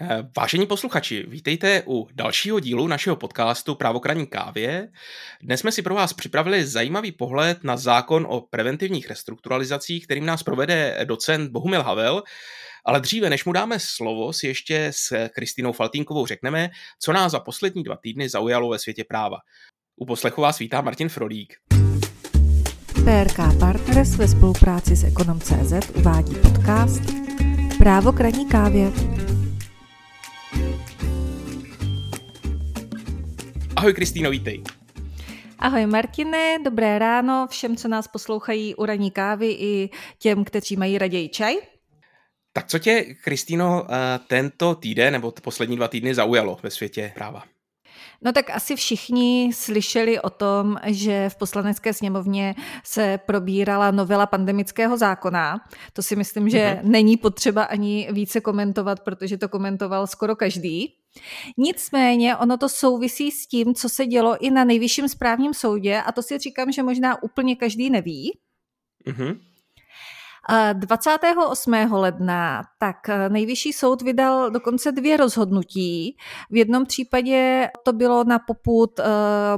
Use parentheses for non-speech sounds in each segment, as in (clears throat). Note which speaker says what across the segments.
Speaker 1: Eh, vážení posluchači, vítejte u dalšího dílu našeho podcastu Právokraní kávě. Dnes jsme si pro vás připravili zajímavý pohled na zákon o preventivních restrukturalizacích, kterým nás provede docent Bohumil Havel. Ale dříve, než mu dáme slovo, si ještě s Kristýnou Faltínkovou řekneme, co nás za poslední dva týdny zaujalo ve světě práva. U poslechu vás vítá Martin Frodík.
Speaker 2: PRK Partners ve spolupráci s Ekonom.cz uvádí podcast Právo kraní kávě.
Speaker 1: Ahoj Kristýno, vítej.
Speaker 2: Ahoj Martine, dobré ráno všem, co nás poslouchají u raní kávy i těm, kteří mají raději čaj.
Speaker 1: Tak co tě, Kristýno, eh, tento týden nebo poslední dva týdny zaujalo ve světě práva?
Speaker 2: No tak asi všichni slyšeli o tom, že v poslanecké sněmovně se probírala novela pandemického zákona. To si myslím, že mm-hmm. není potřeba ani více komentovat, protože to komentoval skoro každý. Nicméně ono to souvisí s tím, co se dělo i na nejvyšším správním soudě a to si říkám, že možná úplně každý neví. Mm-hmm. 28. ledna tak eh, nejvyšší soud vydal dokonce dvě rozhodnutí. V jednom případě to bylo na poput uh,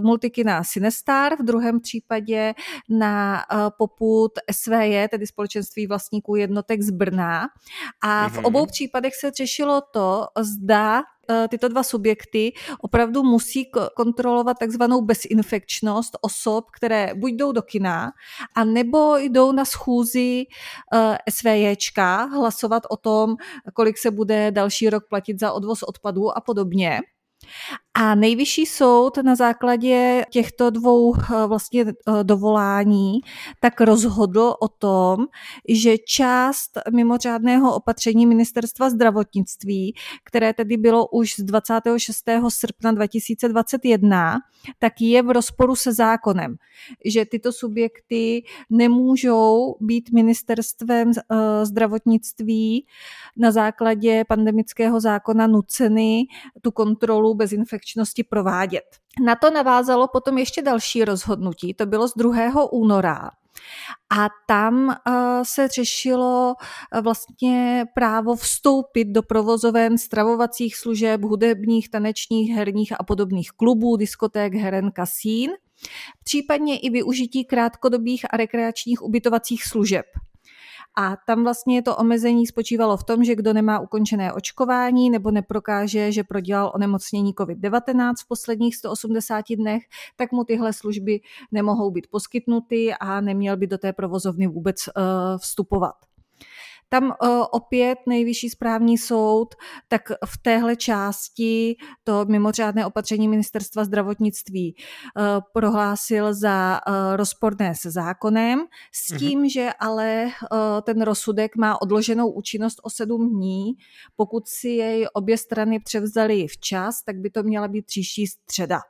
Speaker 2: Multikina Sinestar, v druhém případě na uh, poput SVJ, tedy společenství vlastníků jednotek z Brna. A v mhm. obou případech se řešilo to, zda tyto dva subjekty opravdu musí kontrolovat takzvanou bezinfekčnost osob, které buď jdou do kina, a nebo jdou na schůzi eh, SVJčka hlasovat o tom, kolik se bude další rok platit za odvoz odpadů a podobně. A nejvyšší soud na základě těchto dvou eh, vlastně eh, dovolání tak rozhodl o tom, že část mimořádného opatření ministerstva zdravotnictví, které tedy bylo už z 26. srpna 2021, tak je v rozporu se zákonem, že tyto subjekty nemůžou být ministerstvem eh, zdravotnictví na základě pandemického zákona nuceny tu kontrolu bezinfekčnosti provádět. Na to navázalo potom ještě další rozhodnutí, to bylo z 2. února. A tam uh, se řešilo uh, vlastně právo vstoupit do provozoven stravovacích služeb, hudebních, tanečních, herních a podobných klubů, diskoték, heren, kasín, případně i využití krátkodobých a rekreačních ubytovacích služeb. A tam vlastně to omezení spočívalo v tom, že kdo nemá ukončené očkování nebo neprokáže, že prodělal onemocnění COVID-19 v posledních 180 dnech, tak mu tyhle služby nemohou být poskytnuty a neměl by do té provozovny vůbec uh, vstupovat. Tam uh, opět nejvyšší správní soud, tak v téhle části to mimořádné opatření ministerstva zdravotnictví uh, prohlásil za uh, rozporné se zákonem, s mhm. tím, mm-hmm. že ale ten rozsudek má odloženou účinnost o sedm dní. Pokud si jej obě strany převzali včas, tak by to měla být příští středa.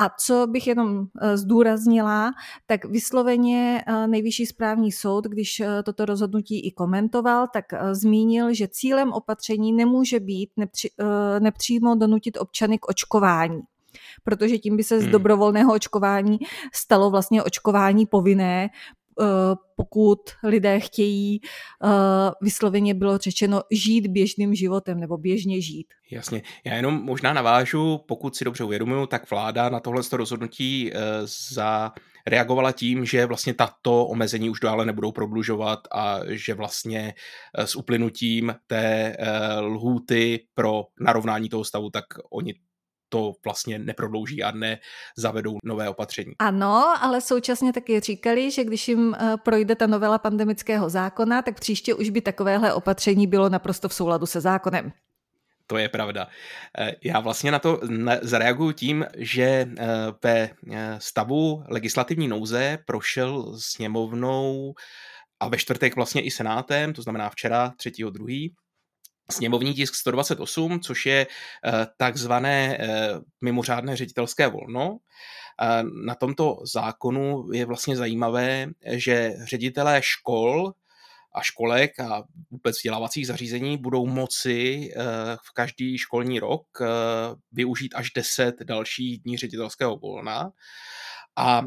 Speaker 2: A co bych jenom eh, zdůraznila, tak vysloveně eh, nejvyšší správní soud, když eh, toto rozhodnutí i komentoval, tak zmínil, že cílem opatření nemůže být nepři, nepřímo donutit občany k očkování protože tím by se z hmm. dobrovolného očkování stalo vlastně očkování povinné, pokud lidé chtějí, eh, vysloveně bylo řečeno, žít běžným životem nebo běžně žít.
Speaker 1: Jasně. Já jenom možná navážu, pokud si dobře uvědomuju, tak vláda na tohle rozhodnutí eh, za reagovala tím, že vlastně tato omezení už dále nebudou prodlužovat a že vlastně s uplynutím té lhůty pro narovnání toho stavu, tak oni to vlastně neprodlouží a ne zavedou nové opatření.
Speaker 2: Ano, ale současně taky říkali, že když jim eh, projde ta novela pandemického zákona, tak příště už by takovéhle opatření bylo naprosto v souladu se zákonem.
Speaker 1: To je pravda. Eh, já vlastně na to zareaguju tím, že eh, ve stavu legislativní nouze prošel sněmovnou a ve čtvrtek vlastně i senátem, to znamená včera 3.2., sněmovní tisk 128, což je eh, takzvané eh, mimořádné ředitelské volno. Na tomto zákonu je vlastně zajímavé, že ředitelé škol a školek a vůbec vzdělávacích zařízení budou moci eh, v každý školní rok využít až 10 dalších dní ředitelského volna. A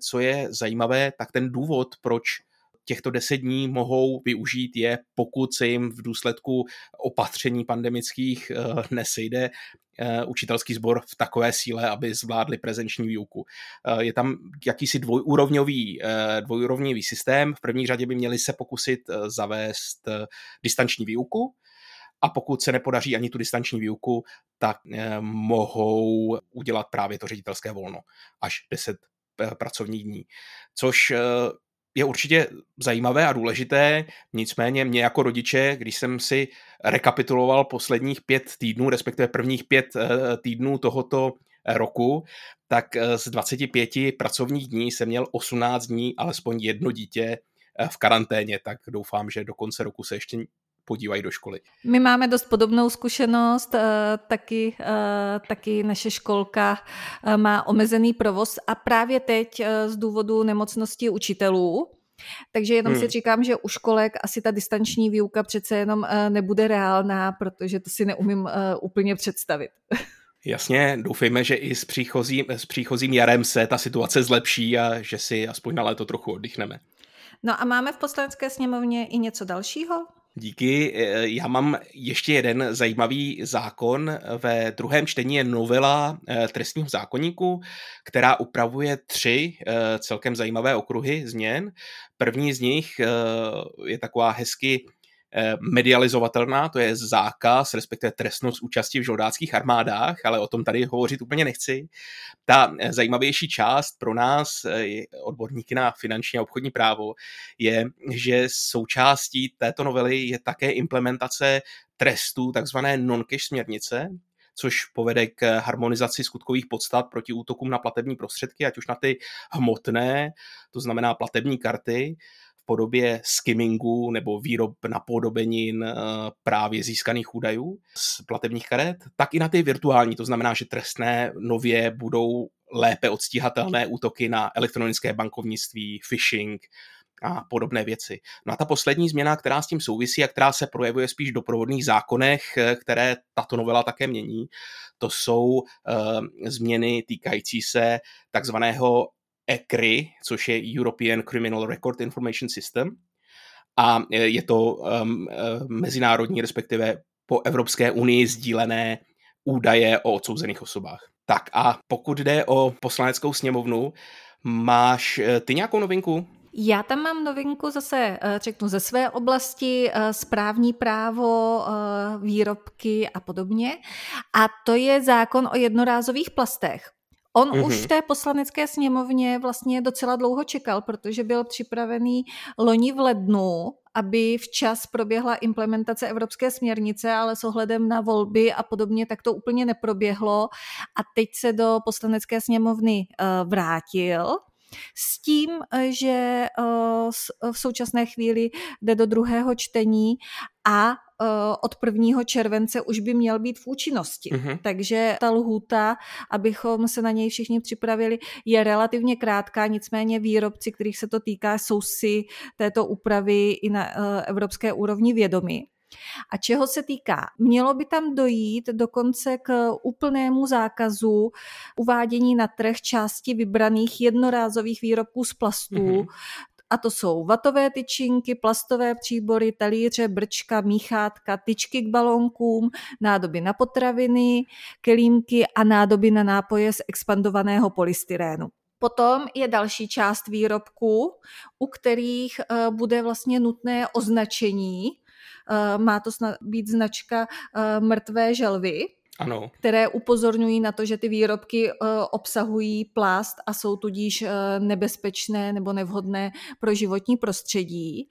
Speaker 1: co je zajímavé, tak ten důvod, proč těchto deset dní mohou využít je, pokud se jim v důsledku opatření pandemických nesejde učitelský sbor v takové síle, aby zvládli prezenční výuku. Je tam jakýsi dvojúrovňový, dvojúrovňový systém. V první řadě by měli se pokusit zavést distanční výuku, a pokud se nepodaří ani tu distanční výuku, tak eh, mohou udělat právě to ředitelské volno až 10 eh, pracovních dní. Což eh, je určitě zajímavé a důležité, nicméně mě jako rodiče, když jsem si rekapituloval posledních pět týdnů, respektive prvních pět týdnů tohoto roku, tak z 25 pracovních dní jsem měl 18 dní alespoň jedno dítě v karanténě, tak doufám, že do konce roku se ještě podívají do školy.
Speaker 2: My máme dost podobnou zkušenost, eh, taky, eh, taky naše školka eh, má omezený provoz a právě teď z důvodu nemocnosti učitelů, takže jenom hmm. si říkám, že u školek asi ta distanční výuka přece jenom nebude reálná, protože to si neumím úplně představit. (laughs)
Speaker 1: Jasně, doufejme, že i s příchozím, s příchozím jarem se ta situace zlepší a že si aspoň na léto trochu oddychneme.
Speaker 2: No a máme v poslanecké sněmovně i něco dalšího?
Speaker 1: Díky. E, já mám ještě jeden zajímavý zákon. Ve druhém čtení je novela e, trestního zákonníku, která upravuje tři e, celkem zajímavé okruhy změn. První z nich je taková hezky medializovatelná, to je zákaz, respektive trestnost účasti v žoldáckých armádách, ale o tom tady hovořit úplně nechci. Ta eh, zajímavější část pro nás, eh, odborníky na finanční a obchodní právo, je, že součástí této novely je také implementace trestů takzvané non-cash směrnice, což povede k harmonizaci skutkových podstat proti útokům na platební prostředky, ať už na ty hmotné, to znamená platební karty, podobě skimmingu nebo výrob napodobenin eh, právě získaných údajů z platebních karet, tak i na ty virtuální. To znamená, že trestné nově budou lépe odstíhatelné útoky na elektronické bankovnictví, phishing, a podobné věci. No a ta poslední změna, která s tím souvisí a která se projevuje spíš v doprovodných zákonech, eh, které tato novela také mění, to jsou uh, změny týkající se takzvaného ECRI, což je European Criminal Record Information System. A je to um, mezinárodní, respektive po Evropské unii sdílené údaje o odsouzených osobách. Tak a pokud jde o poslaneckou sněmovnu, máš eh, ty nějakou novinku?
Speaker 2: Já tam mám novinku zase, řeknu, ze své oblasti, správní právo, výrobky a podobně. A to je zákon o jednorázových plastech. On mm-hmm. už v té poslanecké sněmovně vlastně docela dlouho čekal, protože byl připravený loni v lednu, aby včas proběhla implementace evropské směrnice, ale s ohledem na volby a podobně tak to úplně neproběhlo a teď se do poslanecké sněmovny uh, vrátil. S tím, eh, že uh, v současné chvíli jde do druhého čtení a Eh, od 1. července už by měl být v účinnosti. Uh-huh. Takže ta lhůta, abychom se na něj všichni připravili, je relativně krátká, nicméně výrobci, kterých se to týká, jsou si této úpravy i na uh, evropské úrovni vědomi. A čeho se týká? Mělo by tam dojít dokonce k úplnému zákazu uvádění na trh části vybraných jednorázových výrobků z plastů, mm-hmm a to jsou vatové tyčinky, plastové příbory, talíře, brčka, míchátka, tyčky k balónkům, nádoby na potraviny, kelímky a nádoby na nápoje z expandovaného polystyrénu. Potom je další část výrobků, u kterých eh, bude vlastně nutné označení. Eh, má to být značka eh, mrtvé želvy,
Speaker 1: ano.
Speaker 2: které upozorňují na to, že ty výrobky uh, obsahují plast a jsou tudíž uh, nebezpečné nebo nevhodné pro životní prostředí.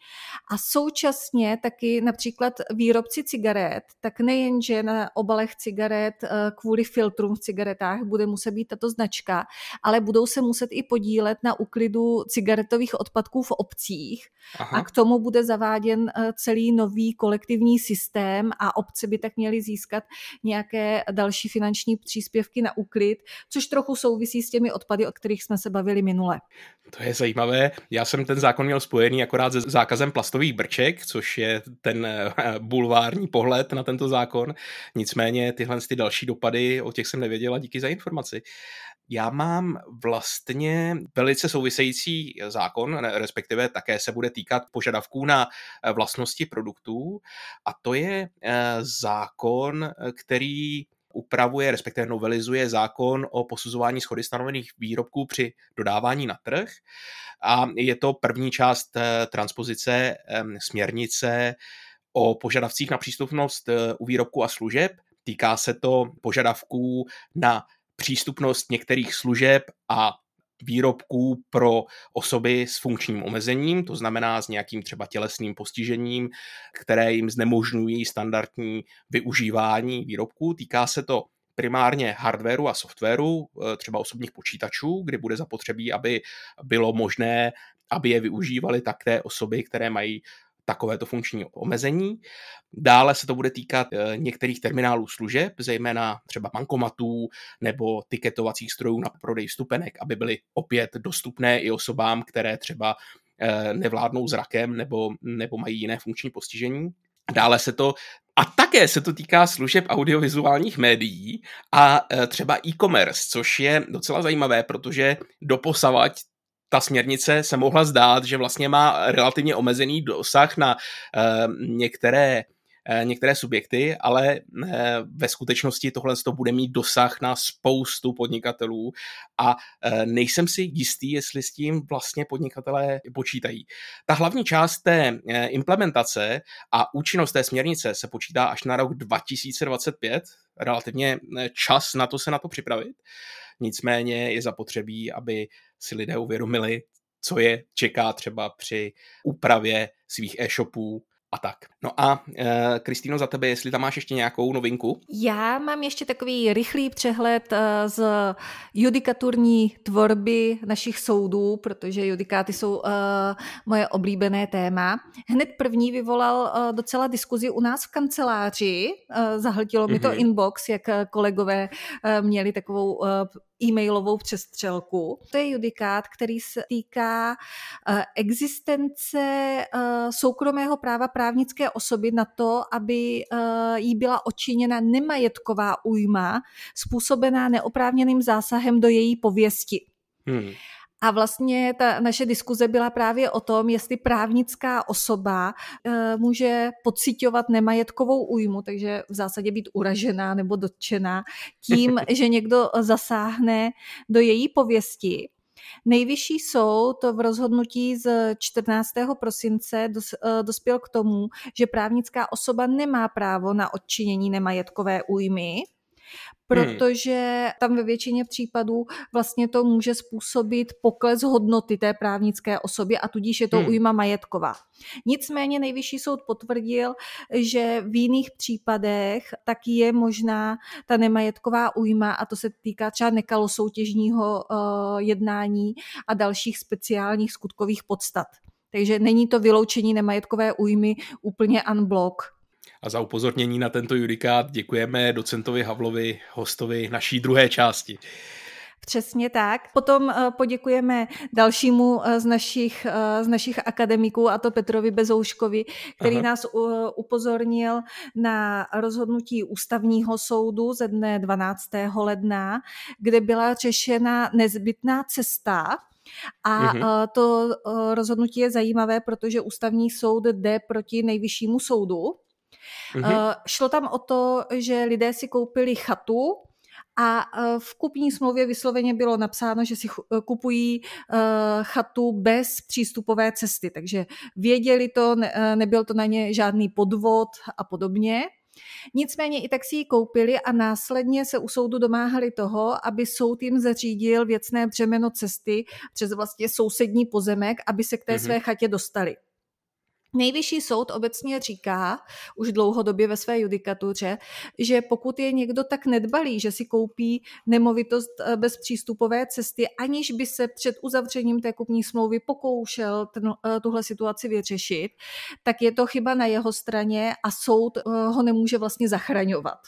Speaker 2: A současně taky například výrobci cigaret, tak nejenže na obalech cigaret uh, kvůli filtrům v cigaretách bude muset být tato značka, ale budou se muset i podílet na uklidu cigaretových odpadků v obcích. Aha. A k tomu bude zaváděn celý nový kolektivní systém a obce by tak měly získat nějaké další finanční příspěvky na úkryt, což trochu souvisí s těmi odpady, o kterých jsme se bavili minule.
Speaker 1: To je zajímavé. Já jsem ten zákon měl spojený akorát se zákazem plastových brček, což je ten eh, bulvární pohled na tento zákon. Nicméně tyhle ty další dopady, o těch jsem nevěděla, díky za informaci. Já mám vlastně velice související zákon, respektive také se bude týkat požadavků na eh, vlastnosti produktů a to je eh, zákon, který upravuje, respektive novelizuje zákon o posuzování schody stanovených výrobků při dodávání na trh. A je to první část eh, transpozice směrnice o požadavcích na přístupnost u výrobků a služeb. Týká se to požadavků na přístupnost některých služeb a výrobků pro osoby s funkčním omezením, to znamená s nějakým třeba tělesným postižením, které jim znemožňují standardní využívání výrobků. Týká se to primárně hardwareu a softwaru, eh, třeba osobních počítačů, kdy bude zapotřebí, aby bylo možné, aby je využívali také osoby, které mají takovéto funkční omezení. Dále se to bude týkat eh, některých terminálů služeb, zejména třeba bankomatů nebo tiketovacích strojů na prodej vstupenek, aby byly opět dostupné i osobám, které třeba eh, nevládnou zrakem nebo, nebo mají jiné funkční postižení. Dále se to a také se to týká služeb audiovizuálních médií a eh, třeba e-commerce, což je docela zajímavé, protože doposavať ta směrnice se mohla zdát, že vlastně má relativně omezený dosah na uh, některé uh, některé subjekty, ale uh, ve skutečnosti tohle to bude mít dosah na spoustu podnikatelů a nejsem si jistý, jestli s tím vlastně podnikatelé počítají. Ta hlavní část té implementace a účinnost té směrnice se počítá až na rok 2025, relativně čas na to se na to připravit. Nicméně je zapotřebí, aby si lidé uvědomili, co je čeká třeba při úpravě svých e-shopů a tak. No a e, Kristýno, za tebe, jestli tam máš ještě nějakou novinku?
Speaker 2: Já mám ještě takový rychlý přehled e, z judikaturní tvorby našich soudů, protože judikáty jsou uh, moje oblíbené téma. Hned první vyvolal docela diskuzi u nás v kanceláři. Uh, zahltilo mi to mm-hmm. inbox, jak kolegové měli takovou uh, e-mailovou přestřelku. To je judikát, který se týká eh, existence eh, soukromého práva právnické osoby na to, aby eh, jí byla očiněna nemajetková újma způsobená neoprávněným zásahem do její pověsti. Hmm. A vlastně ta naše diskuze byla právě o tom, jestli právnická osoba e, může pocitovat nemajetkovou újmu, takže v zásadě být uražená nebo dotčená tím, (laughs) že někdo zasáhne do její pověsti. Nejvyšší soud v rozhodnutí z 14. prosince dos, e, dospěl k tomu, že právnická osoba nemá právo na odčinění nemajetkové újmy. Protože tam ve většině případů vlastně to může způsobit pokles hodnoty té právnické osoby a tudíž je to hmm. újma majetková. Nicméně nejvyšší soud potvrdil, že v jiných případech tak je možná ta nemajetková újma a to se týká třeba nekalosoutěžního uh, jednání a dalších speciálních skutkových podstat. Takže není to vyloučení nemajetkové újmy úplně unblock.
Speaker 1: A za upozornění na tento judikát děkujeme docentovi Havlovi, hostovi naší druhé části.
Speaker 2: Přesně tak. Potom eh, poděkujeme dalšímu eh, z našich, eh, z našich akademiků, a to Petrovi Bezouškovi, který Aha. nás upozornil na rozhodnutí ústavního soudu ze dne 12. ledna, kde byla řešena nezbytná cesta a mm-hmm. to rozhodnutí je zajímavé, protože ústavní soud jde proti nejvyššímu soudu Mm-hmm. Šlo tam o to, že lidé si koupili chatu a eh, v kupní smlouvě vysloveně bylo napsáno, že si eh, kupují chatu bez přístupové cesty, takže věděli to, nebyl to na ně žádný podvod a podobně. Nicméně i tak si ji koupili a následně se u soudu domáhali toho, aby soud jim zařídil věcné břemeno cesty přes vlastně sousední pozemek, aby se k té mm-hmm. své chatě dostali. Nejvyšší soud obecně říká už dlouhodobě ve své judikatuře, že pokud je někdo tak nedbalý, že si koupí nemovitost eh, bez přístupové cesty, aniž by se před uzavřením té kupní smlouvy pokoušel ten, eh, tuhle situaci vyřešit, tak je to chyba na jeho straně a soud eh, ho nemůže vlastně zachraňovat.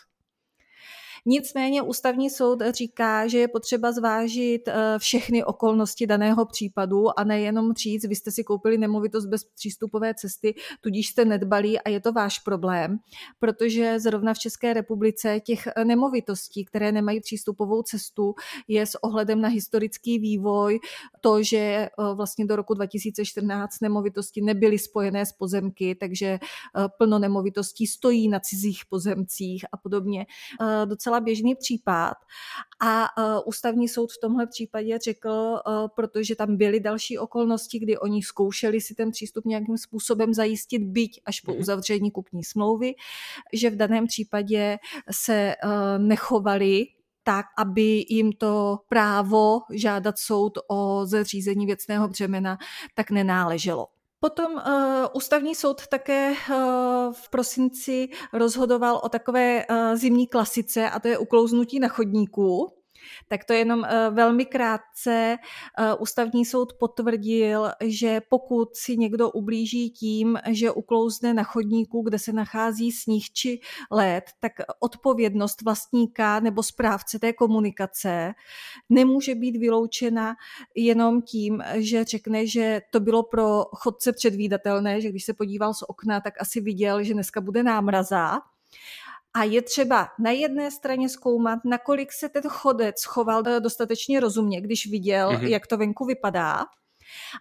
Speaker 2: Nicméně ústavní soud říká, že je potřeba zvážit eh, všechny okolnosti daného případu a nejenom říct, vy jste si koupili nemovitost bez přístupové cesty, tudíž jste nedbalí a je to váš problém, protože zrovna v České republice těch nemovitostí, které nemají přístupovou cestu, je s ohledem na historický vývoj to, že eh, vlastně do roku 2014 nemovitosti nebyly spojené s pozemky, takže eh, plno nemovitostí stojí na cizích pozemcích a podobně. Docela běžný případ. A ústavní soud v tomhle případě řekl, protože tam byly další okolnosti, kdy oni zkoušeli si ten přístup nějakým způsobem zajistit, byť až po mhm. uzavření kupní smlouvy, že v daném případě se nechovali tak, aby jim to právo žádat soud o zřízení věcného břemena tak nenáleželo. Potom uh, ústavní soud také uh, v prosinci rozhodoval o takové uh, zimní klasice a to je uklouznutí na chodníku. Tak to jenom eh, velmi krátce. Eh, ústavní soud potvrdil, že pokud si někdo ublíží tím, že uklouzne na chodníku, kde se nachází sníh či led, tak odpovědnost vlastníka nebo správce té komunikace nemůže být vyloučena jenom tím, že řekne, že to bylo pro chodce předvídatelné, že když se podíval z okna, tak asi viděl, že dneska bude námraza a je třeba na jedné straně zkoumat, nakolik se ten chodec choval dostatečně rozumně, když viděl, mm-hmm. jak to venku vypadá.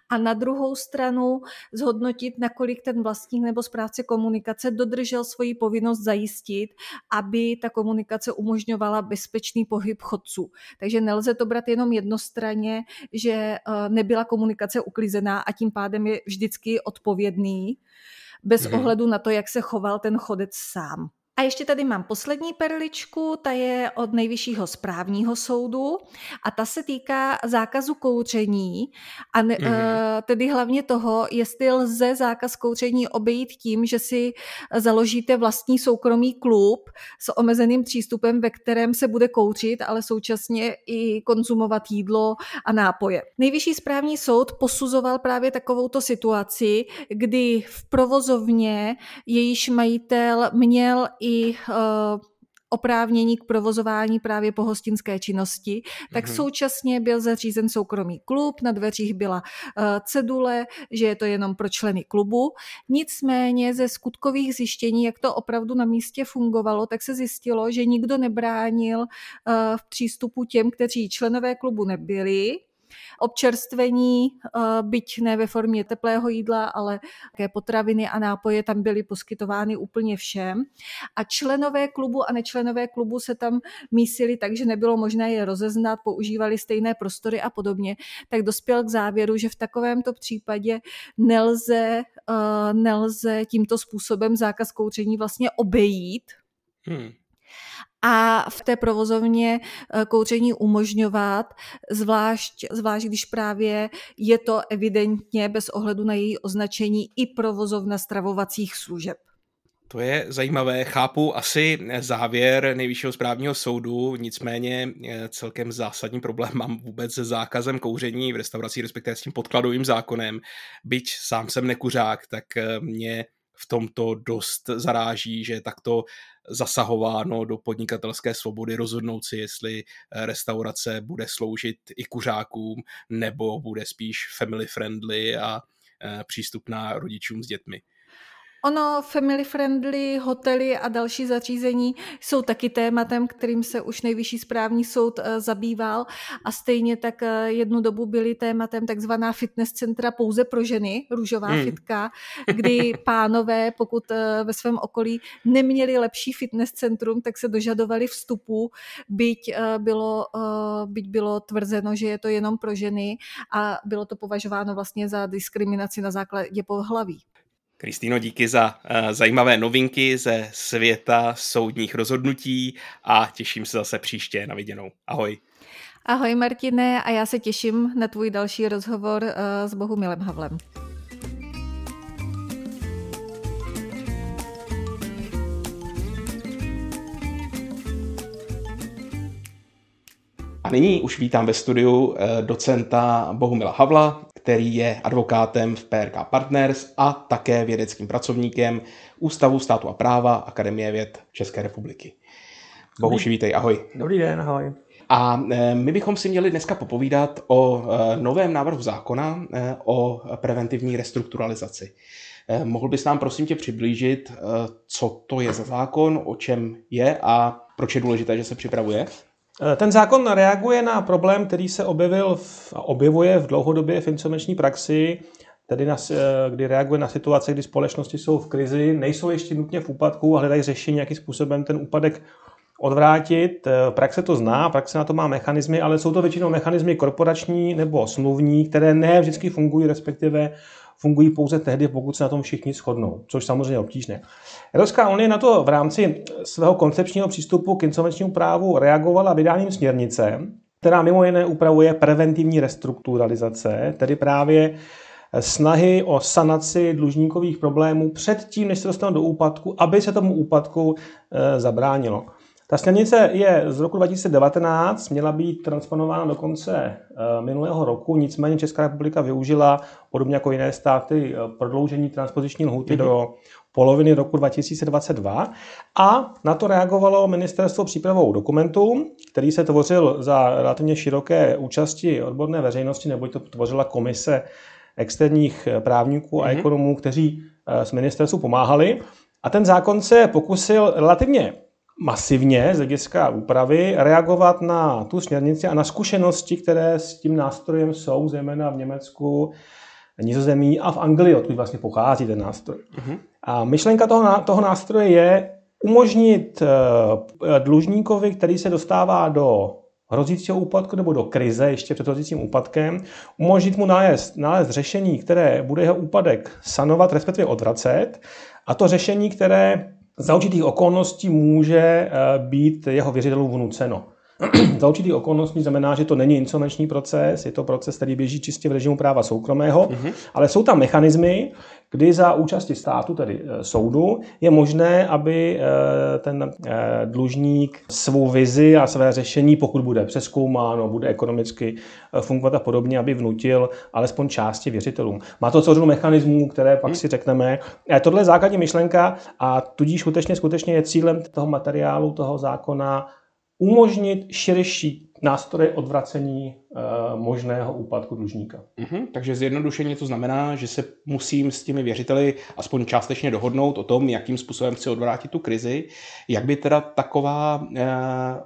Speaker 2: A na druhou stranu zhodnotit, nakolik ten vlastník nebo správce komunikace dodržel svoji povinnost zajistit, aby ta komunikace umožňovala bezpečný pohyb chodců. Takže nelze to brát jenom jednostranně, že eh, nebyla komunikace uklizená a tím pádem je vždycky odpovědný, bez mm-hmm. ohledu na to, jak se choval ten chodec sám. A ještě tady mám poslední perličku, ta je od nejvyššího správního soudu a ta se týká zákazu kouření a ne, mm-hmm. tedy hlavně toho, jestli lze zákaz kouření obejít tím, že si založíte vlastní soukromý klub s omezeným přístupem, ve kterém se bude kouřit, ale současně i konzumovat jídlo a nápoje. Nejvyšší správní soud posuzoval právě takovouto situaci, kdy v provozovně jejíž majitel měl i uh, oprávnění k provozování právě pohostinské činnosti, tak mm-hmm. současně byl zařízen soukromý klub, na dveřích byla uh, cedule, že je to jenom pro členy klubu. Nicméně ze skutkových zjištění, jak to opravdu na místě fungovalo, tak se zjistilo, že nikdo nebránil uh, v přístupu těm, kteří členové klubu nebyli, Občerstvení, eh, byť ne ve formě teplého jídla, ale také potraviny a nápoje tam byly poskytovány úplně všem. A členové klubu a nečlenové klubu se tam mísili tak, že nebylo možné je rozeznat, používali stejné prostory a podobně, tak dospěl k závěru, že v takovémto případě nelze, eh, nelze tímto způsobem zákaz kouření vlastně obejít. Hmm a v té provozovně eh, kouření umožňovat, zvlášť, zvlášť když právě je to evidentně bez ohledu na její označení i provozovna stravovacích služeb.
Speaker 1: To je zajímavé. Chápu asi závěr nejvyššího správního soudu, nicméně eh, celkem zásadní problém mám vůbec se zákazem kouření v restauracích, respektive s tím podkladovým zákonem. Byť sám jsem nekuřák, tak eh, mě v tomto dost zaráží, že takto zasahováno do podnikatelské svobody rozhodnout si, jestli eh, restaurace bude sloužit i kuřákům, nebo bude spíš family friendly a eh, přístupná rodičům s dětmi.
Speaker 2: Ono, family friendly hotely a další zařízení jsou taky tématem, kterým se už nejvyšší správní soud eh, zabýval a stejně tak eh, jednu dobu byly tématem takzvaná fitness centra pouze pro ženy, růžová hmm. fitka, kdy (laughs) pánové, pokud eh, ve svém okolí neměli lepší fitness centrum, tak se dožadovali vstupu, byť bylo, byť bylo tvrzeno, že je to jenom pro ženy a bylo to považováno vlastně za diskriminaci na základě pohlaví.
Speaker 1: Kristýno, díky za uh, zajímavé novinky ze světa soudních rozhodnutí a těším se zase příště na viděnou. Ahoj.
Speaker 2: Ahoj Martine a já se těším na tvůj další rozhovor uh, s Bohumilem Havlem.
Speaker 1: A nyní už vítám ve studiu eh, docenta Bohumila Havla, který je advokátem v PRK Partners a také vědeckým pracovníkem Ústavu státu a práva Akademie věd České republiky. Bohuši, vítej, ahoj.
Speaker 3: Dobrý den, ahoj.
Speaker 1: A eh, my bychom si měli dneska popovídat o eh, novém návrhu zákona eh, o preventivní restrukturalizaci. Mohl bys nám prosím tě přiblížit, co to je za zákon, o čem je a proč je důležité, že se připravuje?
Speaker 3: Ten zákon reaguje na problém, který se objevil v, a objevuje v dlouhodobě v insolvenční praxi, tedy na, kdy reaguje na situace, kdy společnosti jsou v krizi, nejsou ještě nutně v úpadku a hledají řešení, jakým způsobem ten úpadek odvrátit. Eh, praxe to zná, praxe na to má mechanismy, ale jsou to většinou mechanismy korporační nebo smluvní, které ne vždycky fungují, respektive fungují pouze tehdy, pokud se na tom všichni shodnou, což samozřejmě je obtížné. Evropská unie na to v rámci svého koncepčního přístupu k insolvenčnímu právu reagovala vydáním směrnice, která mimo jiné upravuje preventivní restrukturalizace, tedy právě snahy o sanaci dlužníkových problémů před tím, než se dostanou do úpadku, aby se tomu úpadku eh, zabránilo. Ta směrnice je z roku 2019, měla být transponována do konce eh, minulého roku, nicméně Česká republika využila, podobně jako jiné státy, eh, prodloužení transpoziční lhuty mm-hmm. do poloviny roku 2022 a na to reagovalo ministerstvo přípravou dokumentu, který se tvořil za relativně široké účasti odborné veřejnosti, neboť to tvořila komise externích eh, právníků a mm-hmm. ekonomů, kteří s ministerstvu pomáhali. A ten zákon se pokusil relativně masivně z hlediska úpravy reagovat na tu směrnici a na zkušenosti, které s tím nástrojem jsou, zejména v Německu, Nizozemí a v Anglii, odkud vlastně pochází ten nástroj. Uh-huh. A myšlenka toho, toho nástroje je umožnit uh, dlužníkovi, který se dostává do hrozícího úpadku nebo do krize ještě před hrozícím úpadkem, umožnit mu nalézt, nalézt řešení, které bude jeho úpadek sanovat, respektive odvracet, a to řešení, které za určitých okolností může eh, být jeho věřitelům vnuceno. (clears throat) za určitých okolností znamená, že to není insolvenční proces, je to proces, který běží čistě v režimu práva soukromého, mm-hmm. ale jsou tam mechanismy, kdy za účasti státu, tedy eh, soudu, je možné, aby eh, ten dlužník svou vizi a své řešení, pokud bude přeskoumáno, bude ekonomicky fungovat a podobně, aby vnutil alespoň části věřitelům. Má to celou mechanismů, které pak hmm. si řekneme. Tohle je základní myšlenka a tudíž skutečně, skutečně je cílem toho materiálu, toho zákona umožnit širší nástroje odvracení uh, možného úpadku dlužníka.
Speaker 1: Mm-hmm, takže zjednodušeně to znamená, že se musím s těmi věřiteli aspoň částečně dohodnout o tom, jakým způsobem chci odvrátit tu krizi. Jak by teda taková uh,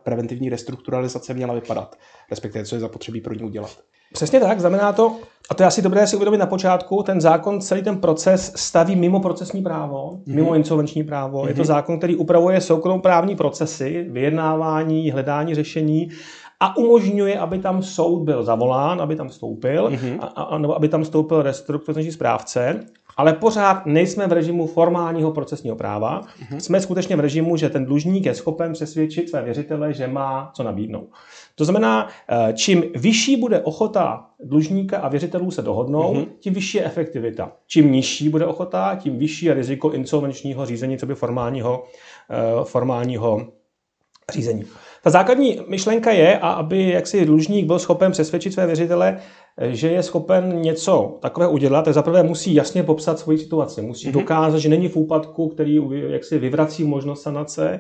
Speaker 1: preventivní restrukturalizace měla vypadat? Respektive, co je zapotřebí pro ní udělat?
Speaker 3: Přesně tak, znamená to, a to je asi dobré si uvědomit na počátku, ten zákon celý ten proces staví mimo procesní právo, mm-hmm. mimo insolvenční právo. Mm-hmm. Je to mhm. zákon, který upravuje soukromoprávní procesy, vyjednávání, hledání řešení a umožňuje, aby tam soud byl zavolán, aby tam vstoupil, mm-hmm. a, a, nebo aby tam vstoupil restrukturalizační správce. Ale pořád nejsme v režimu formálního procesního práva. Mm-hmm. Jsme skutečně v režimu, že ten dlužník je schopen přesvědčit své věřitele, že má co nabídnout. To znamená, eh, čím vyšší bude ochota dlužníka a věřitelů se dohodnout, mm-hmm. tím vyšší je efektivita. Čím nižší bude ochota, tím vyšší je riziko insolvenčního řízení, co by formálního, eh, formálního řízení. Ta základní myšlenka je, a aby jaksi dlužník byl schopen přesvědčit své věřitele, že je schopen něco takového udělat, tak zaprvé musí jasně popsat svoji situaci. Musí mm-hmm. dokázat, že není v úpadku, který jaksi vyvrací možnost sanace,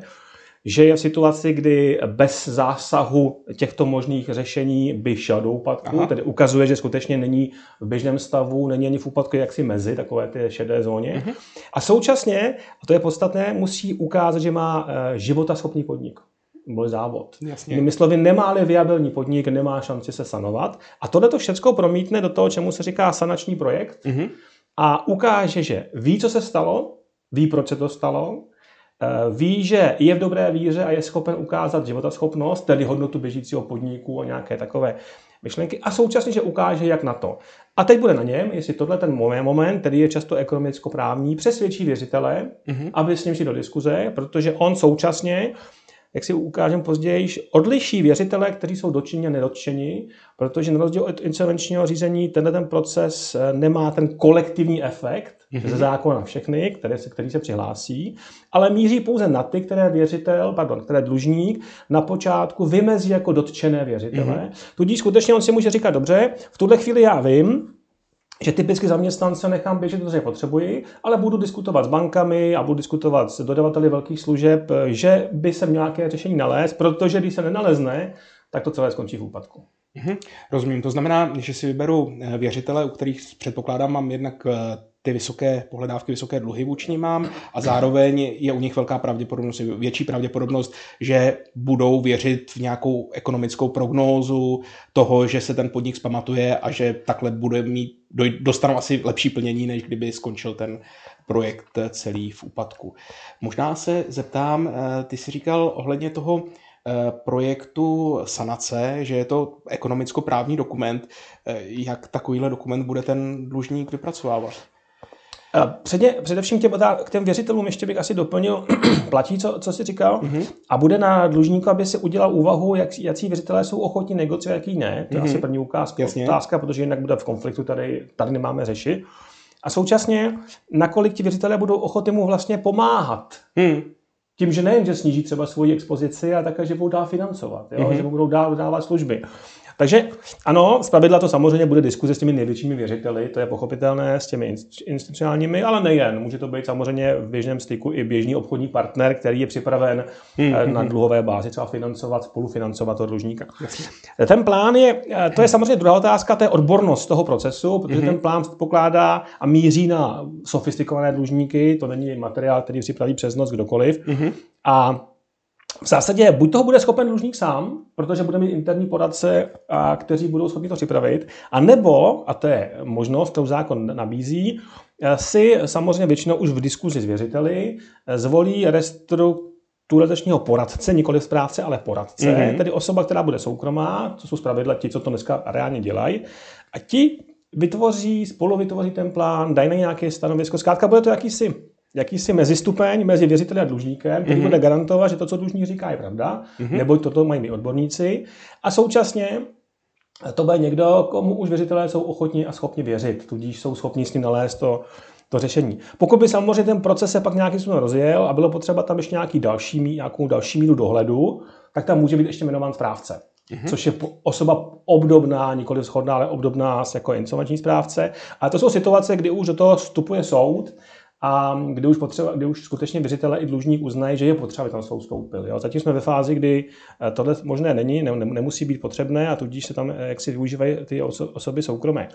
Speaker 3: že je v situaci, kdy bez zásahu těchto možných řešení by šel do úpadku, Aha. tedy ukazuje, že skutečně není v běžném stavu, není ani v úpadku jaksi mezi takové ty šedé zóně. Uh-huh. A současně, a to je podstatné, musí ukázat, že má eh, životaschopný podnik byl závod. Jasně. Jinými slovy, nemá-li viabilní podnik, nemá šanci se sanovat. A tohle to všechno promítne do toho, čemu se říká sanační projekt uh-huh. a ukáže, že ví, co se stalo, ví, proč se to stalo, Eh, ví, že je v dobré víře a je schopen ukázat životaschopnost, tedy hodnotu běžícího podniku a nějaké takové myšlenky a současně, že ukáže, jak na to. A teď bude na něm, jestli tohle ten moment, který je často ekonomicko-právní, přesvědčí věřitele, mm-hmm. aby s ním šli do diskuze, protože on současně jak si ukážeme později, odliší věřitele, kteří jsou dotčeni a nedotčeni, protože na rozdíl od insolvenčního řízení tenhle ten proces eh, nemá ten kolektivní efekt mm-hmm. ze zákona všechny, které se, který se přihlásí, ale míří pouze na ty, které věřitel, pardon, které dlužník na počátku vymezí jako dotčené věřitele. Mm-hmm. Tudíž skutečně on si může říkat, dobře, v tuhle chvíli já vím, že typicky zaměstnance nechám běžet, protože potřebuji, ale budu diskutovat s bankami a budu diskutovat s dodavateli velkých služeb, že by se nějaké řešení nalézt, protože když se nenalezne, tak to celé skončí v úpadku.
Speaker 1: Mhm, rozumím. To znamená, že si vyberu eh, věřitele, u kterých předpokládám mám jednak eh, ty vysoké pohledávky, vysoké dluhy vůči mám a zároveň je u nich velká pravděpodobnost, větší pravděpodobnost, že budou věřit v nějakou ekonomickou prognózu toho, že se ten podnik zpamatuje a že takhle bude mít, dostanou asi lepší plnění, než kdyby skončil ten projekt celý v úpadku. Možná se zeptám, eh, ty jsi říkal ohledně toho, Eh, projektu sanace, že je to ekonomicko-právní dokument. Eh, jak takovýhle dokument bude ten dlužník vypracovávat?
Speaker 3: Eh, předně, především těm, k těm věřitelům ještě bych asi doplnil, (clears throat) platí, co, co jsi říkal, mm-hmm. a bude na dlužníku, aby si udělal úvahu, jak, jaký věřitelé jsou ochotní negociovat, jaký ne. To je mm-hmm. asi první ukázka, Jasně. otázka, protože jinak bude v konfliktu, tady, tady nemáme řešit. A současně, nakolik ti věřitelé budou ochotní mu vlastně pomáhat. Mm tím, že nejen, že sníží třeba svoji expozici, a také, že budou dál financovat, jo? Mm-hmm. že budou dál dávat služby. Takže ano, zpravidla to samozřejmě bude diskuze s těmi největšími věřiteli, to je pochopitelné, s těmi institucionálními, ale nejen. Může to být samozřejmě v běžném styku i běžný obchodní partner, který je připraven mm-hmm. na dluhové bázi třeba financovat, spolufinancovat toho dlužníka. Ten plán je, eh, to je samozřejmě druhá otázka, to je odbornost toho procesu, protože mm-hmm. ten plán pokládá a míří na sofistikované dlužníky, to není materiál, který připraví přes noc kdokoliv. Mm-hmm. A v zásadě buď toho bude schopen dlužník sám, protože bude mít interní poradce, a kteří budou schopni to připravit, a nebo, a to je možnost, kterou zákon nabízí, si samozřejmě většinou už v diskuzi s věřiteli zvolí restrukturačního poradce, nikoli správce, ale poradce, mm-hmm. tedy osoba, která bude soukromá, to jsou zpravidla ti, co to dneska reálně dělají, a ti vytvoří, spolu vytvoří ten plán, dají na nějaké stanovisko. Zkrátka bude to jakýsi jakýsi mezistupeň mezi věřitelem a dlužníkem, který mm-hmm. bude garantovat, že to, co dlužník říká, je pravda, mm-hmm. nebo toto mají my odborníci. A současně to bude někdo, komu už věřitelé jsou ochotní a schopni věřit, tudíž jsou schopni s ním nalézt to, to řešení. Pokud by samozřejmě ten proces se pak nějakým způsobem rozjel a bylo potřeba tam ještě nějaký další, nějakou další míru dohledu, tak tam může být ještě jmenován správce. Mm-hmm. Což je osoba obdobná, nikoli shodná, ale obdobná jako insolvenční správce. A to jsou situace, kdy už do toho vstupuje soud a kdy už, potřeba, kdy už skutečně věřitele i dlužník uznají, že je potřeba, aby tam soud vstoupil. Jo. Zatím jsme ve fázi, kdy eh, tohle možné není, ne, nemusí být potřebné a tudíž se tam eh, jak si využívají ty osoby soukromé.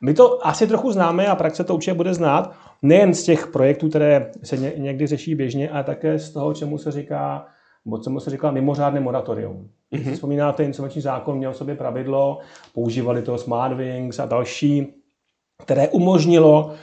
Speaker 3: My to asi trochu známe a praxe to určitě bude znát, nejen z těch projektů, které se někdy řeší běžně, ale také z toho, čemu se říká nebo čemu se říká mimořádné moratorium. Mm-hmm. Vzpomínáte, insolvenční zákon měl sobě pravidlo, používali to Smart Wings a další, které umožnilo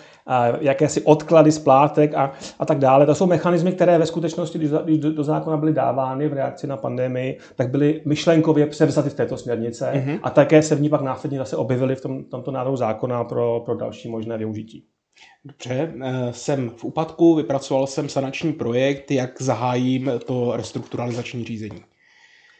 Speaker 3: jakési odklady splátek a, a tak dále. To jsou mechanismy, které ve skutečnosti, když do, do zákona byly dávány v reakci na pandemii, tak byly myšlenkově převzaty v této směrnice mm-hmm. a také se v ní pak následně zase objevily v tom, tomto návrhu zákona pro, pro další možné využití.
Speaker 1: Dobře, eh, jsem v úpadku, vypracoval jsem sanační projekt, jak zahájím to restrukturalizační řízení.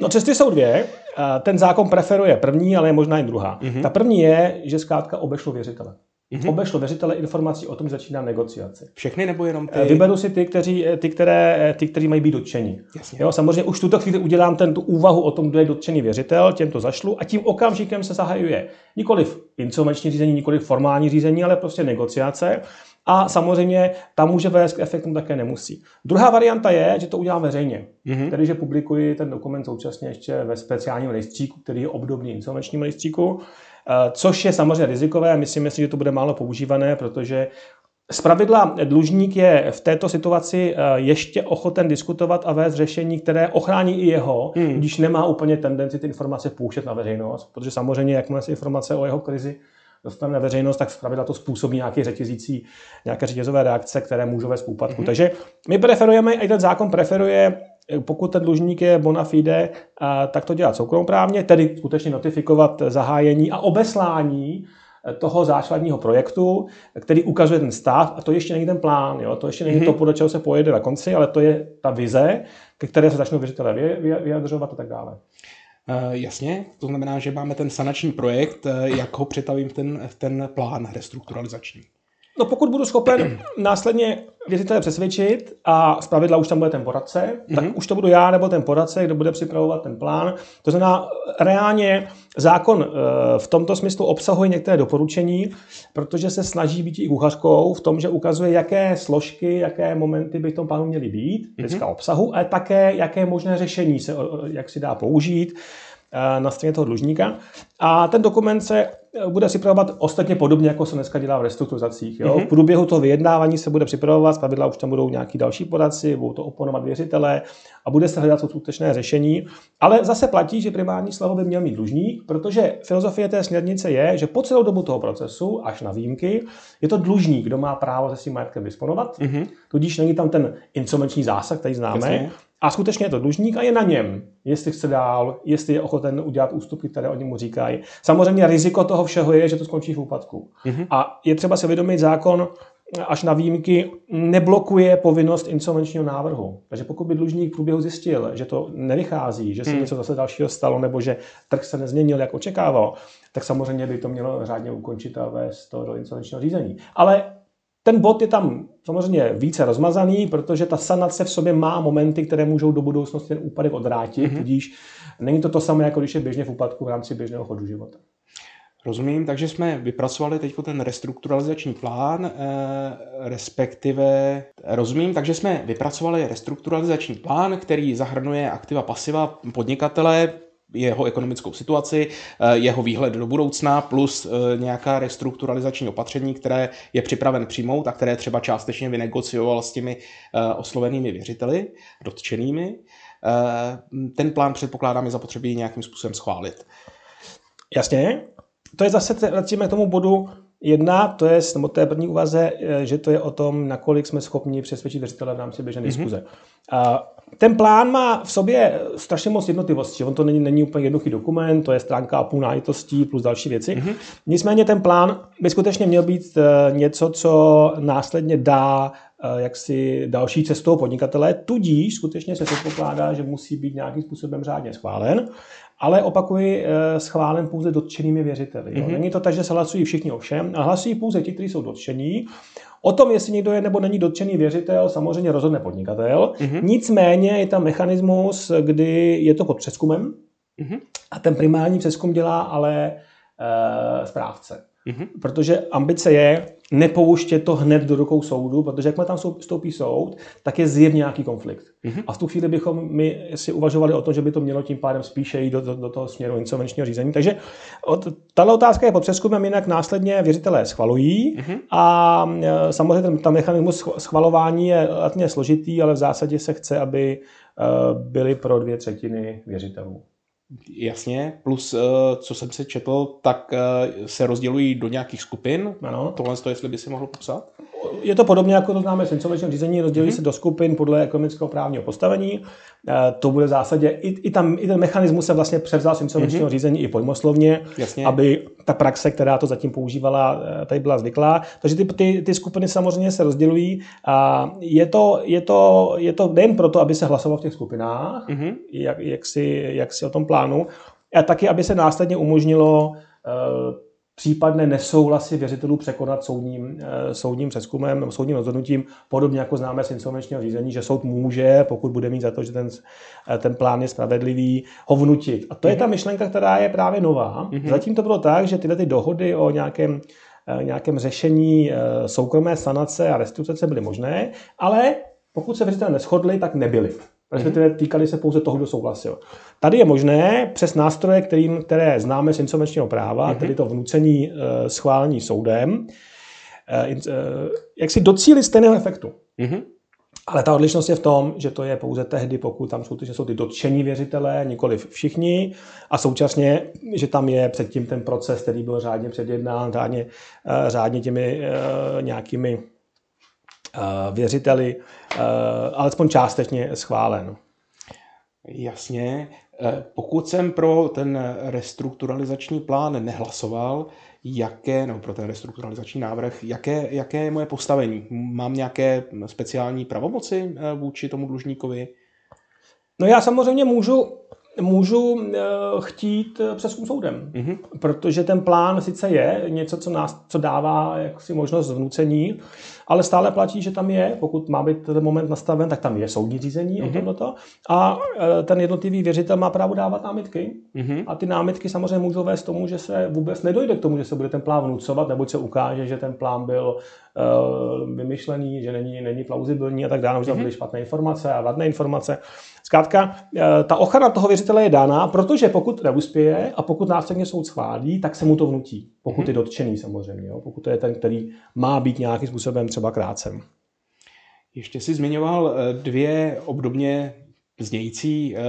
Speaker 3: No cesty jsou dvě. Eh, ten zákon preferuje první, ale je možná i druhá. Mm-hmm. Ta první je, že zkrátka obešlo věřitele mm-hmm. obešlo věřitele informací o tom, že začíná negociace.
Speaker 1: Všechny nebo jenom ty?
Speaker 3: Eh, vyberu si ty, kteří, eh, ty, které, eh, ty, kteří mají být dotčeni. Jo, samozřejmě už v tuto chvíli udělám tento úvahu o tom, kdo je dotčený věřitel, těm to zašlu a tím okamžikem se zahajuje nikoli insolvenční řízení, nikoli formální řízení, ale prostě negociace. A samozřejmě tam může vést k efektům, také nemusí. Druhá varianta je, že to udělám veřejně, mm-hmm. tedy že publikuji ten dokument současně ještě ve speciálním rejstříku, který je obdobný insolvenčním rejstříku. Eh, což je samozřejmě rizikové a myslíme si, že to bude málo používané, protože Zpravidla dlužník je v této situaci eh, ještě ochoten diskutovat a vést řešení, které ochrání i jeho, hmm. když nemá úplně tendenci ty informace pouštět na veřejnost, protože samozřejmě, jakmile se informace o jeho krizi dostane na veřejnost, tak zpravidla to způsobí nějaké řetězící, nějaké řetězové reakce, které můžou vést k úpadku. Hmm. Takže my preferujeme, i ten zákon preferuje pokud ten dlužník je bona fide, tak to dělat soukromprávně, tedy skutečně notifikovat zahájení a obeslání toho základního projektu, který ukazuje ten stav, a to ještě není ten plán, jo? to ještě není mm-hmm. to, podle čeho se pojede na konci, ale to je ta vize, ke které se začnou věřitelé vyjadřovat a tak dále.
Speaker 1: Uh, jasně, to znamená, že máme ten sanační projekt, uh, jak ho přetavím v ten, v ten plán restrukturalizační.
Speaker 3: No pokud budu schopen následně věřitele přesvědčit a zpravidla už tam bude ten poradce, mm-hmm. tak mhm. už to budu já nebo ten poradce, kdo bude připravovat ten plán. To znamená, reálně zákon eh, v tomto smyslu obsahuje některé doporučení, protože se snaží být i kuchařkou v tom, že ukazuje, jaké složky, jaké momenty by v tom plánu měly být, mm-hmm. obsahu, ale také, jaké možné řešení se, jak si dá použít eh, na straně toho dlužníka. A ten dokument se bude připravovat ostatně podobně, jako se dneska dělá v restrukturizacích. Jo? Mm-hmm. V průběhu toho vyjednávání se bude připravovat, zpravidla už tam budou nějaký další poradci, budou to oponovat věřitelé a bude se hledat skutečné řešení. Ale zase platí, že primární slovo by měl mít dlužník, protože filozofie té směrnice je, že po celou dobu toho procesu, až na výjimky, je to dlužník, kdo má právo se svým majetkem disponovat. Mm-hmm. Tudíž není tam ten insolvenční zásah, který známe, Jasně. A skutečně je to dlužník a je na něm, jestli chce dál, jestli je ochoten udělat ústupky, které oni mu říkají. Samozřejmě riziko toho všeho je, že to skončí v úpadku. Mm-hmm. A je třeba si vědomit zákon, až na výjimky neblokuje povinnost insolvenčního návrhu. Takže pokud by dlužník v průběhu zjistil, že to nevychází, že se hmm. něco zase dalšího stalo, nebo že trh se nezměnil, jak očekával, tak samozřejmě by to mělo řádně ukončit a vést to do insolvenčního řízení. Ale ten bod je tam samozřejmě více rozmazaný, protože ta sanace v sobě má momenty, které můžou do budoucnosti ten úpadek odvrátit, mm-hmm. tudíž není to to samé, jako když je běžně v úpadku v rámci běžného chodu života.
Speaker 1: Rozumím, takže jsme vypracovali teď ten restrukturalizační plán, eh, respektive rozumím, takže jsme vypracovali restrukturalizační plán, který zahrnuje aktiva pasiva podnikatele, jeho ekonomickou situaci, eh, jeho výhled do budoucna, plus eh, nějaká restrukturalizační opatření, které je připraven přijmout a které třeba částečně vynegocioval s těmi eh, oslovenými věřiteli, dotčenými. Ten plán předpokládám je zapotřebí nějakým způsobem schválit.
Speaker 3: Jasně. To je zase, vracíme k tomu bodu jedna, to je, nebo té první úvaze, že to je o tom, nakolik jsme schopni přesvědčit věřitele v rámci běžné mm-hmm. diskuze. Ten plán má v sobě strašně moc jednotlivostí. On to není, není úplně jednoduchý dokument, to je stránka a půl nájitostí plus další věci. Mm-hmm. Nicméně ten plán by skutečně měl být eh, něco, co následně dá eh, jaksi další cestou podnikatele, tudíž skutečně se předpokládá, že musí být nějakým způsobem řádně schválen, ale opakuji, eh, schválen pouze dotčenými věřiteli. Mm-hmm. Není to tak, že se hlasují všichni o všem, a hlasují pouze ti, kteří jsou dotčení. O tom, jestli někdo je nebo není dotčený věřitel, samozřejmě rozhodne podnikatel. Mm-hmm. Nicméně je tam mechanismus, kdy je to pod přeskumem mm-hmm. a ten primární přeskum dělá ale e, správce. Mm-hmm. Protože ambice je nepouštět to hned do rukou soudu, protože jakmile tam vstoupí soud, tak je zjevně nějaký konflikt. Mm-hmm. A v tu chvíli bychom my si uvažovali o tom, že by to mělo tím pádem spíše jít do, do, do toho směru insolvenčního řízení. Takže tato otázka je pod přeskumem, jinak následně věřitelé schvalují mm-hmm. a e, samozřejmě ten, ten mechanismus schvalování je relativně složitý, ale v zásadě se chce, aby e, byly pro dvě třetiny věřitelů.
Speaker 1: Jasně, plus eh, co jsem se četl, tak eh, se rozdělují do nějakých skupin. Ano. Tohle to, jestli by si mohl popsat?
Speaker 3: Je to podobně, jako to známe v insolvenčním řízení, rozdělují mm-hmm. se do skupin podle ekonomického právního postavení. Eh, to bude v zásadě, i, i, tam, i ten mechanismus se vlastně převzal z insolvenčního mm-hmm. řízení i pojmoslovně, Jasně. aby ta praxe, která to zatím používala, tady byla zvyklá. Takže ty, ty, ty skupiny samozřejmě se rozdělují. A je to, je to, je to nejen proto, aby se hlasovalo v těch skupinách, mm-hmm. jak, jak, si, jak si o tom plánu, a taky, aby se následně umožnilo uh, případné nesouhlasy věřitelů překonat soudním, uh, soudním přeskumem soudním rozhodnutím, podobně jako známe z insolvenčního řízení, že soud může, pokud bude mít za to, že ten, uh, ten plán je spravedlivý, ho vnutit. A to mm-hmm. je ta mhm. myšlenka, která je právě nová. Mm-hmm. Zatím to bylo tak, že tyhle ty dohody o nějakém nějakém řešení soukromé sanace a restituce byly možné, ale pokud se věřitelé neschodli, tak nebyly respektive týkali se pouze toho, kdo souhlasil. Tady je možné přes nástroje, kterým, které známe z insolvenčního práva, mm-hmm. tedy to vnucení e, schválení soudem, e, e, jak si docílit stejného efektu. Mm-hmm. Ale ta odlišnost je v tom, že to je pouze tehdy, pokud tam skutečně jsou ty dotčení věřitelé, nikoli všichni, a současně, že tam je předtím ten proces, který byl řádně předjednán, řádně, řádně těmi nějakými věřiteli Eh, alespoň částečně schválen.
Speaker 1: Jasně. Eh, pokud jsem pro ten restrukturalizační plán nehlasoval, jaké, no pro ten restrukturalizační návrh, jaké, jaké je moje postavení? Mám nějaké speciální pravomoci eh, vůči tomu dlužníkovi?
Speaker 3: No já samozřejmě můžu můžu uh, chtít přeskum soudem. Mm-hmm. Protože ten plán sice je něco, co, nás, co dává jaksi možnost vnucení, ale stále platí, že tam je, pokud má být ten moment nastaven, tak tam je soudní řízení mm-hmm. o mhm. tomto. A e, ten jednotlivý věřitel má právo dávat námitky. Mm-hmm. A ty námitky samozřejmě můžou vést tomu, že se vůbec nedojde k tomu, že se bude ten plán vnucovat, nebo se ukáže, že ten plán byl uh, vymyšlený, že není, není plauzibilní a tak dále, že tam mhm. byly špatné informace a vadné informace. Zkrátka, e, ta ochrana toho věřitele je dána, protože pokud neuspěje a pokud následně soud schválí, tak se mu to vnutí. Pokud mm-hmm. je dotčený samozřejmě, jo? pokud to je ten, který má být nějakým způsobem třeba krácem.
Speaker 1: Ještě si zmiňoval eh, dvě obdobně znějící eh,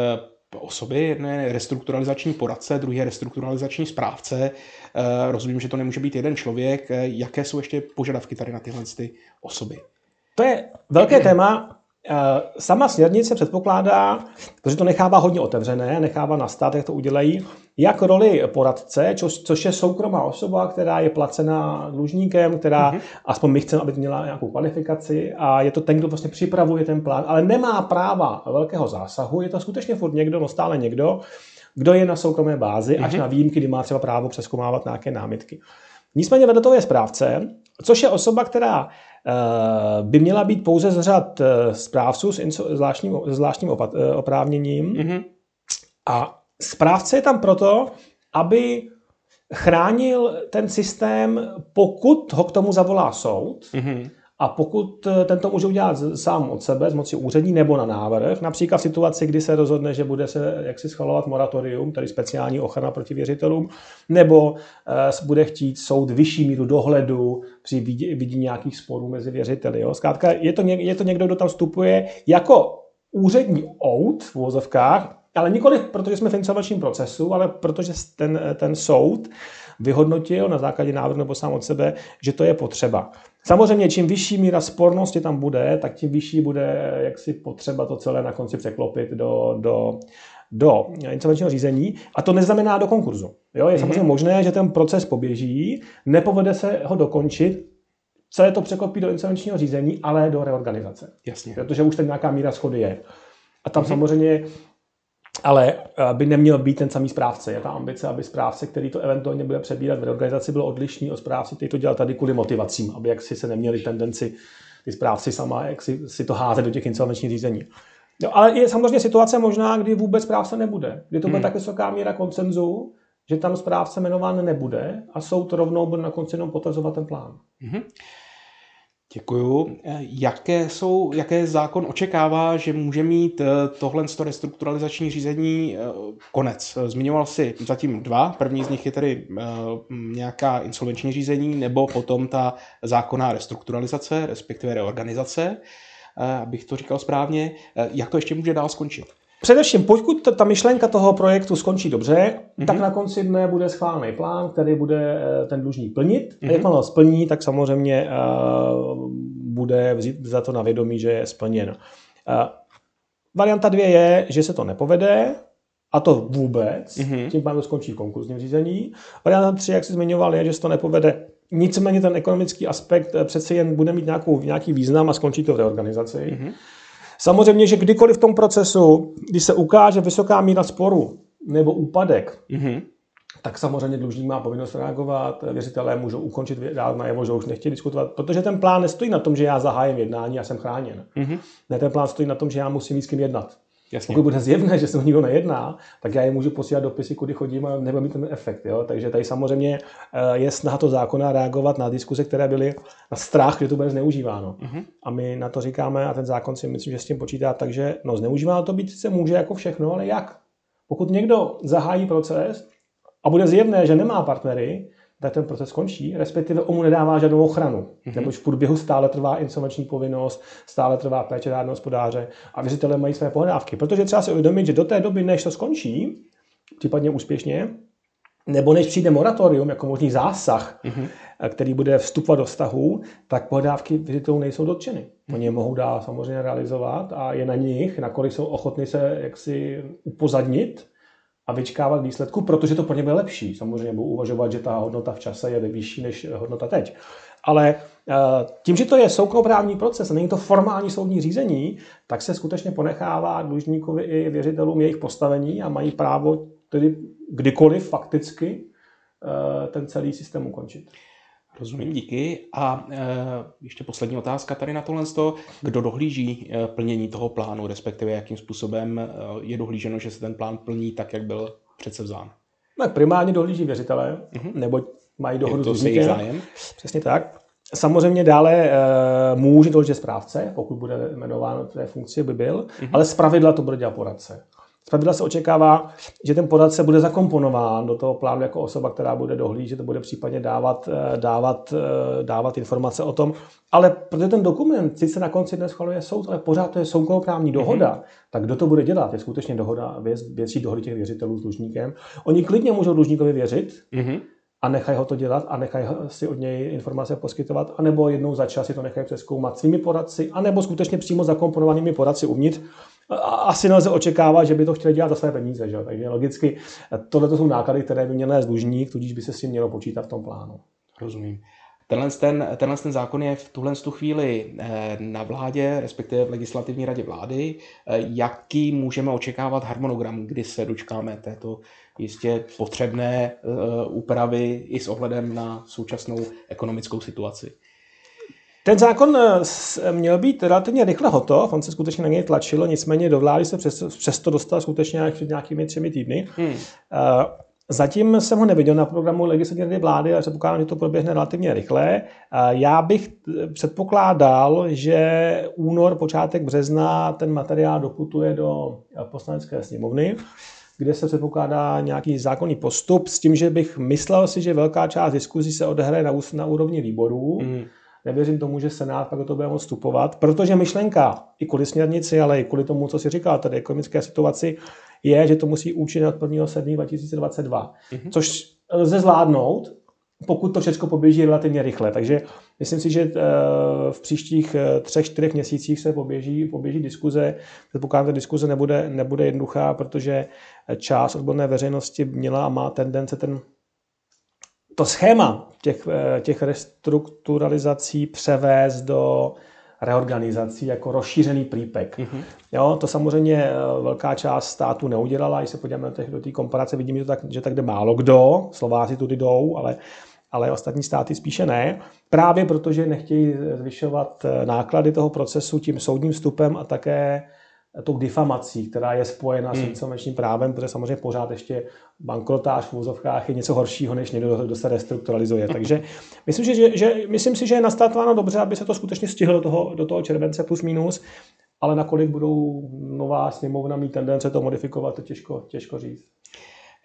Speaker 1: osoby, jedné restrukturalizační poradce, druhý restrukturalizační správce. Eh, rozumím, že to nemůže být jeden člověk. Jaké jsou ještě požadavky tady na tyhle ty osoby?
Speaker 3: To je velké téma. Eh, sama směrnice předpokládá, protože to nechává hodně otevřené, nechává na stát, jak to udělají, jak roli poradce, čo, což je soukromá osoba, která je placená dlužníkem, která, uh-huh. aspoň my chceme, aby měla nějakou kvalifikaci a je to ten, kdo vlastně připravuje ten plán, ale nemá práva velkého zásahu, je to skutečně furt někdo, no stále někdo, kdo je na soukromé bázi, uh-huh. až mhm. na výjimky, kdy má třeba právo přeskoumávat nějaké námitky. Nicméně vedle toho je správce, což je osoba, která by měla být pouze z řad eh, správců s zvláštním, zvláštním eh, oprávněním. Mm-hmm. A správce je tam proto, aby chránil ten systém, pokud ho k tomu zavolá soud. Mm-hmm. A pokud eh, tento může udělat sám od sebe, z moci úřední nebo na návrh, například v situaci, kdy se rozhodne, že bude se jaksi schvalovat moratorium, tedy speciální ochrana proti věřitelům, nebo uh, bude chtít soud vyšší míru dohledu při vidění nějakých sporů mezi věřiteli. Jo. Zkrátka je to, něk, je to někdo, kdo tam vstupuje jako úřední out v vozovkách, ale nikoli protože jsme v insolvenčním procesu, ale protože ten, ten soud vyhodnotil na základě návrhu nebo sám od sebe, že to je potřeba. Samozřejmě, čím vyšší míra spornosti tam bude, tak tím vyšší bude jaksi potřeba to celé na konci překlopit do, do, do insolvenčního řízení a to neznamená do konkurzu. Jo? Je mm-hmm. samozřejmě možné, že ten proces poběží, nepovede se ho dokončit, celé to překlopí do insolvenčního řízení, ale do reorganizace.
Speaker 1: Jasně.
Speaker 3: Protože už tam nějaká míra schody je. A tam mm-hmm. samozřejmě ale eh, by neměl být ten samý správce. Je ta ambice, aby správce, který to eventuálně bude přebírat v reorganizaci, byl odlišný od správce, který to dělal tady kvůli motivacím, aby jaksi se neměli tendenci ty správci sama jak si, si to házet do těch insolvenčních řízení. No, ale je samozřejmě situace možná, kdy vůbec správce nebude. Kdy to bude hmm. tak vysoká míra koncenzu, že tam správce jmenován nebude a soud rovnou bude na konci jenom potvrzovat ten plán. Hmm.
Speaker 1: Děkuju. Jaké, jsou, jaké zákon očekává, že může mít eh, tohle restrukturalizační řízení eh, konec? Zmiňoval si zatím dva. První z nich je tedy eh, nějaká insolvenční řízení nebo potom ta zákonná restrukturalizace, respektive reorganizace, abych to říkal správně. Jak to ještě může dál skončit?
Speaker 3: Především, pokud ta myšlenka toho projektu skončí dobře, mm-hmm. tak na konci dne bude schválený plán, který bude eh, ten dlužník plnit. Mm-hmm. A jak ho splní, tak samozřejmě uh, bude vzít za to na vědomí, že je splněn. Uh, varianta dvě je, že se to nepovede, a to vůbec, mm-hmm. tím pádem skončí konkurzní řízení. Varianta tři, jak jsi zmiňoval, je, že se to nepovede. Nicméně ten ekonomický aspekt přece jen bude mít nějakou, nějaký význam a skončí to v reorganizaci. Mm-hmm. Samozřejmě, že kdykoliv v tom procesu, když se ukáže vysoká míra sporu nebo úpadek, mm-hmm. tak samozřejmě dlužník má povinnost reagovat, věřitelé můžou ukončit dál najevo, že už nechtějí diskutovat, protože ten plán nestojí na tom, že já zahájím jednání a jsem chráněn. Mm-hmm. Ne, ten plán stojí na tom, že já musím s kým jednat. Jasně. Pokud bude zjevné, že se o nikdo nejedná, tak já je můžu posílat dopisy, kudy chodím a nebude mít ten efekt. Jo? Takže tady samozřejmě eh, je snaha to zákona reagovat na diskuze, které byly na strach, že to bude zneužíváno. Uh-huh. A my na to říkáme, a ten zákon si myslím, že s tím počítá, takže no, zneužíváno to být se může jako všechno, ale jak? Pokud někdo zahájí proces a bude zjevné, že nemá partnery, tak ten proces skončí, respektive on mu nedává žádnou ochranu. Mm-hmm. Neboť v průběhu stále trvá insolvenční povinnost, stále trvá péče řádného hospodáře a věřitelé mají své pohledávky. Protože třeba si uvědomit, že do té doby, než to skončí, případně úspěšně, nebo než přijde moratorium jako možný zásah, mm-hmm. který bude vstupovat do vztahu, tak pohledávky věřitelů nejsou dotčeny. Mm-hmm. Oni je mohou dál samozřejmě realizovat a je na nich, nakolik jsou ochotni se jaksi upozadnit a vyčkávat výsledku, protože to pro ně bude lepší. Samozřejmě budou uvažovat, že ta hodnota v čase je vyšší než hodnota teď. Ale tím, že to je soukromoprávní proces, není to formální soudní řízení, tak se skutečně ponechává dlužníkovi i věřitelům jejich postavení a mají právo tedy kdykoliv fakticky ten celý systém ukončit.
Speaker 1: Rozumím, díky. A e, ještě poslední otázka tady na tohle. Kdo dohlíží e, plnění toho plánu, respektive jakým způsobem e, je dohlíženo, že se ten plán plní tak, jak byl přece vzán?
Speaker 3: Tak primárně dohlíží věřitelé, uh-huh. nebo mají dohodu s zájem. Přesně tak. Samozřejmě dále e, může dohlížet správce, pokud bude jmenován v té funkci, by byl, uh-huh. ale zpravidla to bude dělat poradce. Zpravidla se očekává, že ten poradce bude zakomponován do toho plánu jako osoba, která bude dohlížet, bude případně dávat, eh, dávat, eh, dávat informace o tom. Ale protože ten dokument sice na konci dnes schvaluje soud, ale pořád to je soukromoprávní mhm. dohoda, mm-hmm. tak kdo to bude dělat? Je skutečně dohoda, věc, věcí dohody těch věřitelů s dlužníkem. Oni klidně můžou dlužníkovi věřit, mm-hmm a nechají ho to dělat a nechají si od něj informace poskytovat, anebo jednou za čas si to nechají přeskoumat svými poradci, anebo skutečně přímo zakomponovanými poradci uvnitř, asi nelze očekávat, že by to chtěli dělat za své peníze. Že? Takže logicky tohle jsou náklady, které by měl nést dlužník, tudíž by se s tím mělo počítat v tom plánu.
Speaker 1: Rozumím. Tenhle ten, tenhle ten zákon je v tuhle tu chvíli eh, na vládě, respektive v legislativní radě vlády. Eh, jaký můžeme očekávat harmonogram, kdy se dočkáme této jistě potřebné eh, úpravy i s ohledem na současnou ekonomickou situaci?
Speaker 3: Ten zákon eh, měl být relativně rychle hotov, on se skutečně na něj tlačilo, nicméně do vlády se přesto, přesto dostal skutečně před nějakými třemi týdny. Hmm. Eh, zatím jsem ho neviděl na programu legislativní vlády, ale předpokládám, že to proběhne relativně rychle. Eh, já bych předpokládal, že únor, počátek března ten materiál doputuje do poslanecké sněmovny kde se předpokládá nějaký zákonný postup, s tím, že bych myslel si, že velká část diskuzí se odehraje na, na úrovni výborů. Hmm Nevěřím tomu, že Senát pak do toho bude moct vstupovat, protože myšlenka i kvůli směrnici, ale i kvůli tomu, co si říkal, tedy ekonomické situaci, je, že to musí účinit od 1. 7. 2022. Mm-hmm. Což lze zvládnout, pokud to všechno poběží relativně rychle. Takže myslím si, že eh, v příštích eh, třech, čtyřech měsících se poběží, poběží diskuze. Předpokládám, že diskuze nebude, nebude jednoduchá, protože část odborné veřejnosti měla a má tendence ten to schéma těch, eh, těch restrukturalizací převést do reorganizací jako rozšířený prípek. Mm-hmm. Jo, to samozřejmě eh, velká část států neudělala, když se podíváme do té komparace, vidíme, že, tak, že tak jde málo kdo, Slováci tudy jdou, ale, ale ostatní státy spíše ne, právě protože nechtějí zvyšovat eh, náklady toho procesu tím soudním vstupem a také tou difamací, která je spojena hmm. s insolvenčním právem, protože samozřejmě pořád ještě bankrotář v úzovkách je něco horšího, než někdo, kdo se restrukturalizuje. Takže myslím, že, že, že, myslím si, že je nastartováno dobře, aby se to skutečně stihlo do toho, do toho července plus minus, ale nakolik budou nová sněmovna mít tendence to modifikovat, to těžko, těžko říct.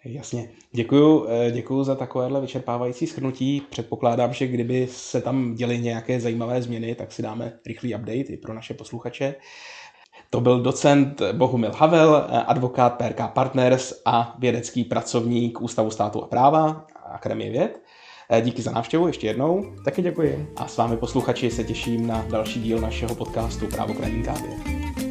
Speaker 1: Jasně. Děkuju, eh, děkuju za takovéhle vyčerpávající shrnutí. Předpokládám, že kdyby se tam děly nějaké zajímavé změny, tak si dáme rychlý update i pro naše posluchače. To byl docent Bohumil Havel, advokát PRK Partners a vědecký pracovník Ústavu státu a práva Akademie věd. Díky za návštěvu ještě jednou.
Speaker 3: Taky děkuji.
Speaker 1: A s vámi posluchači se těším na další díl našeho podcastu Právo k kávě.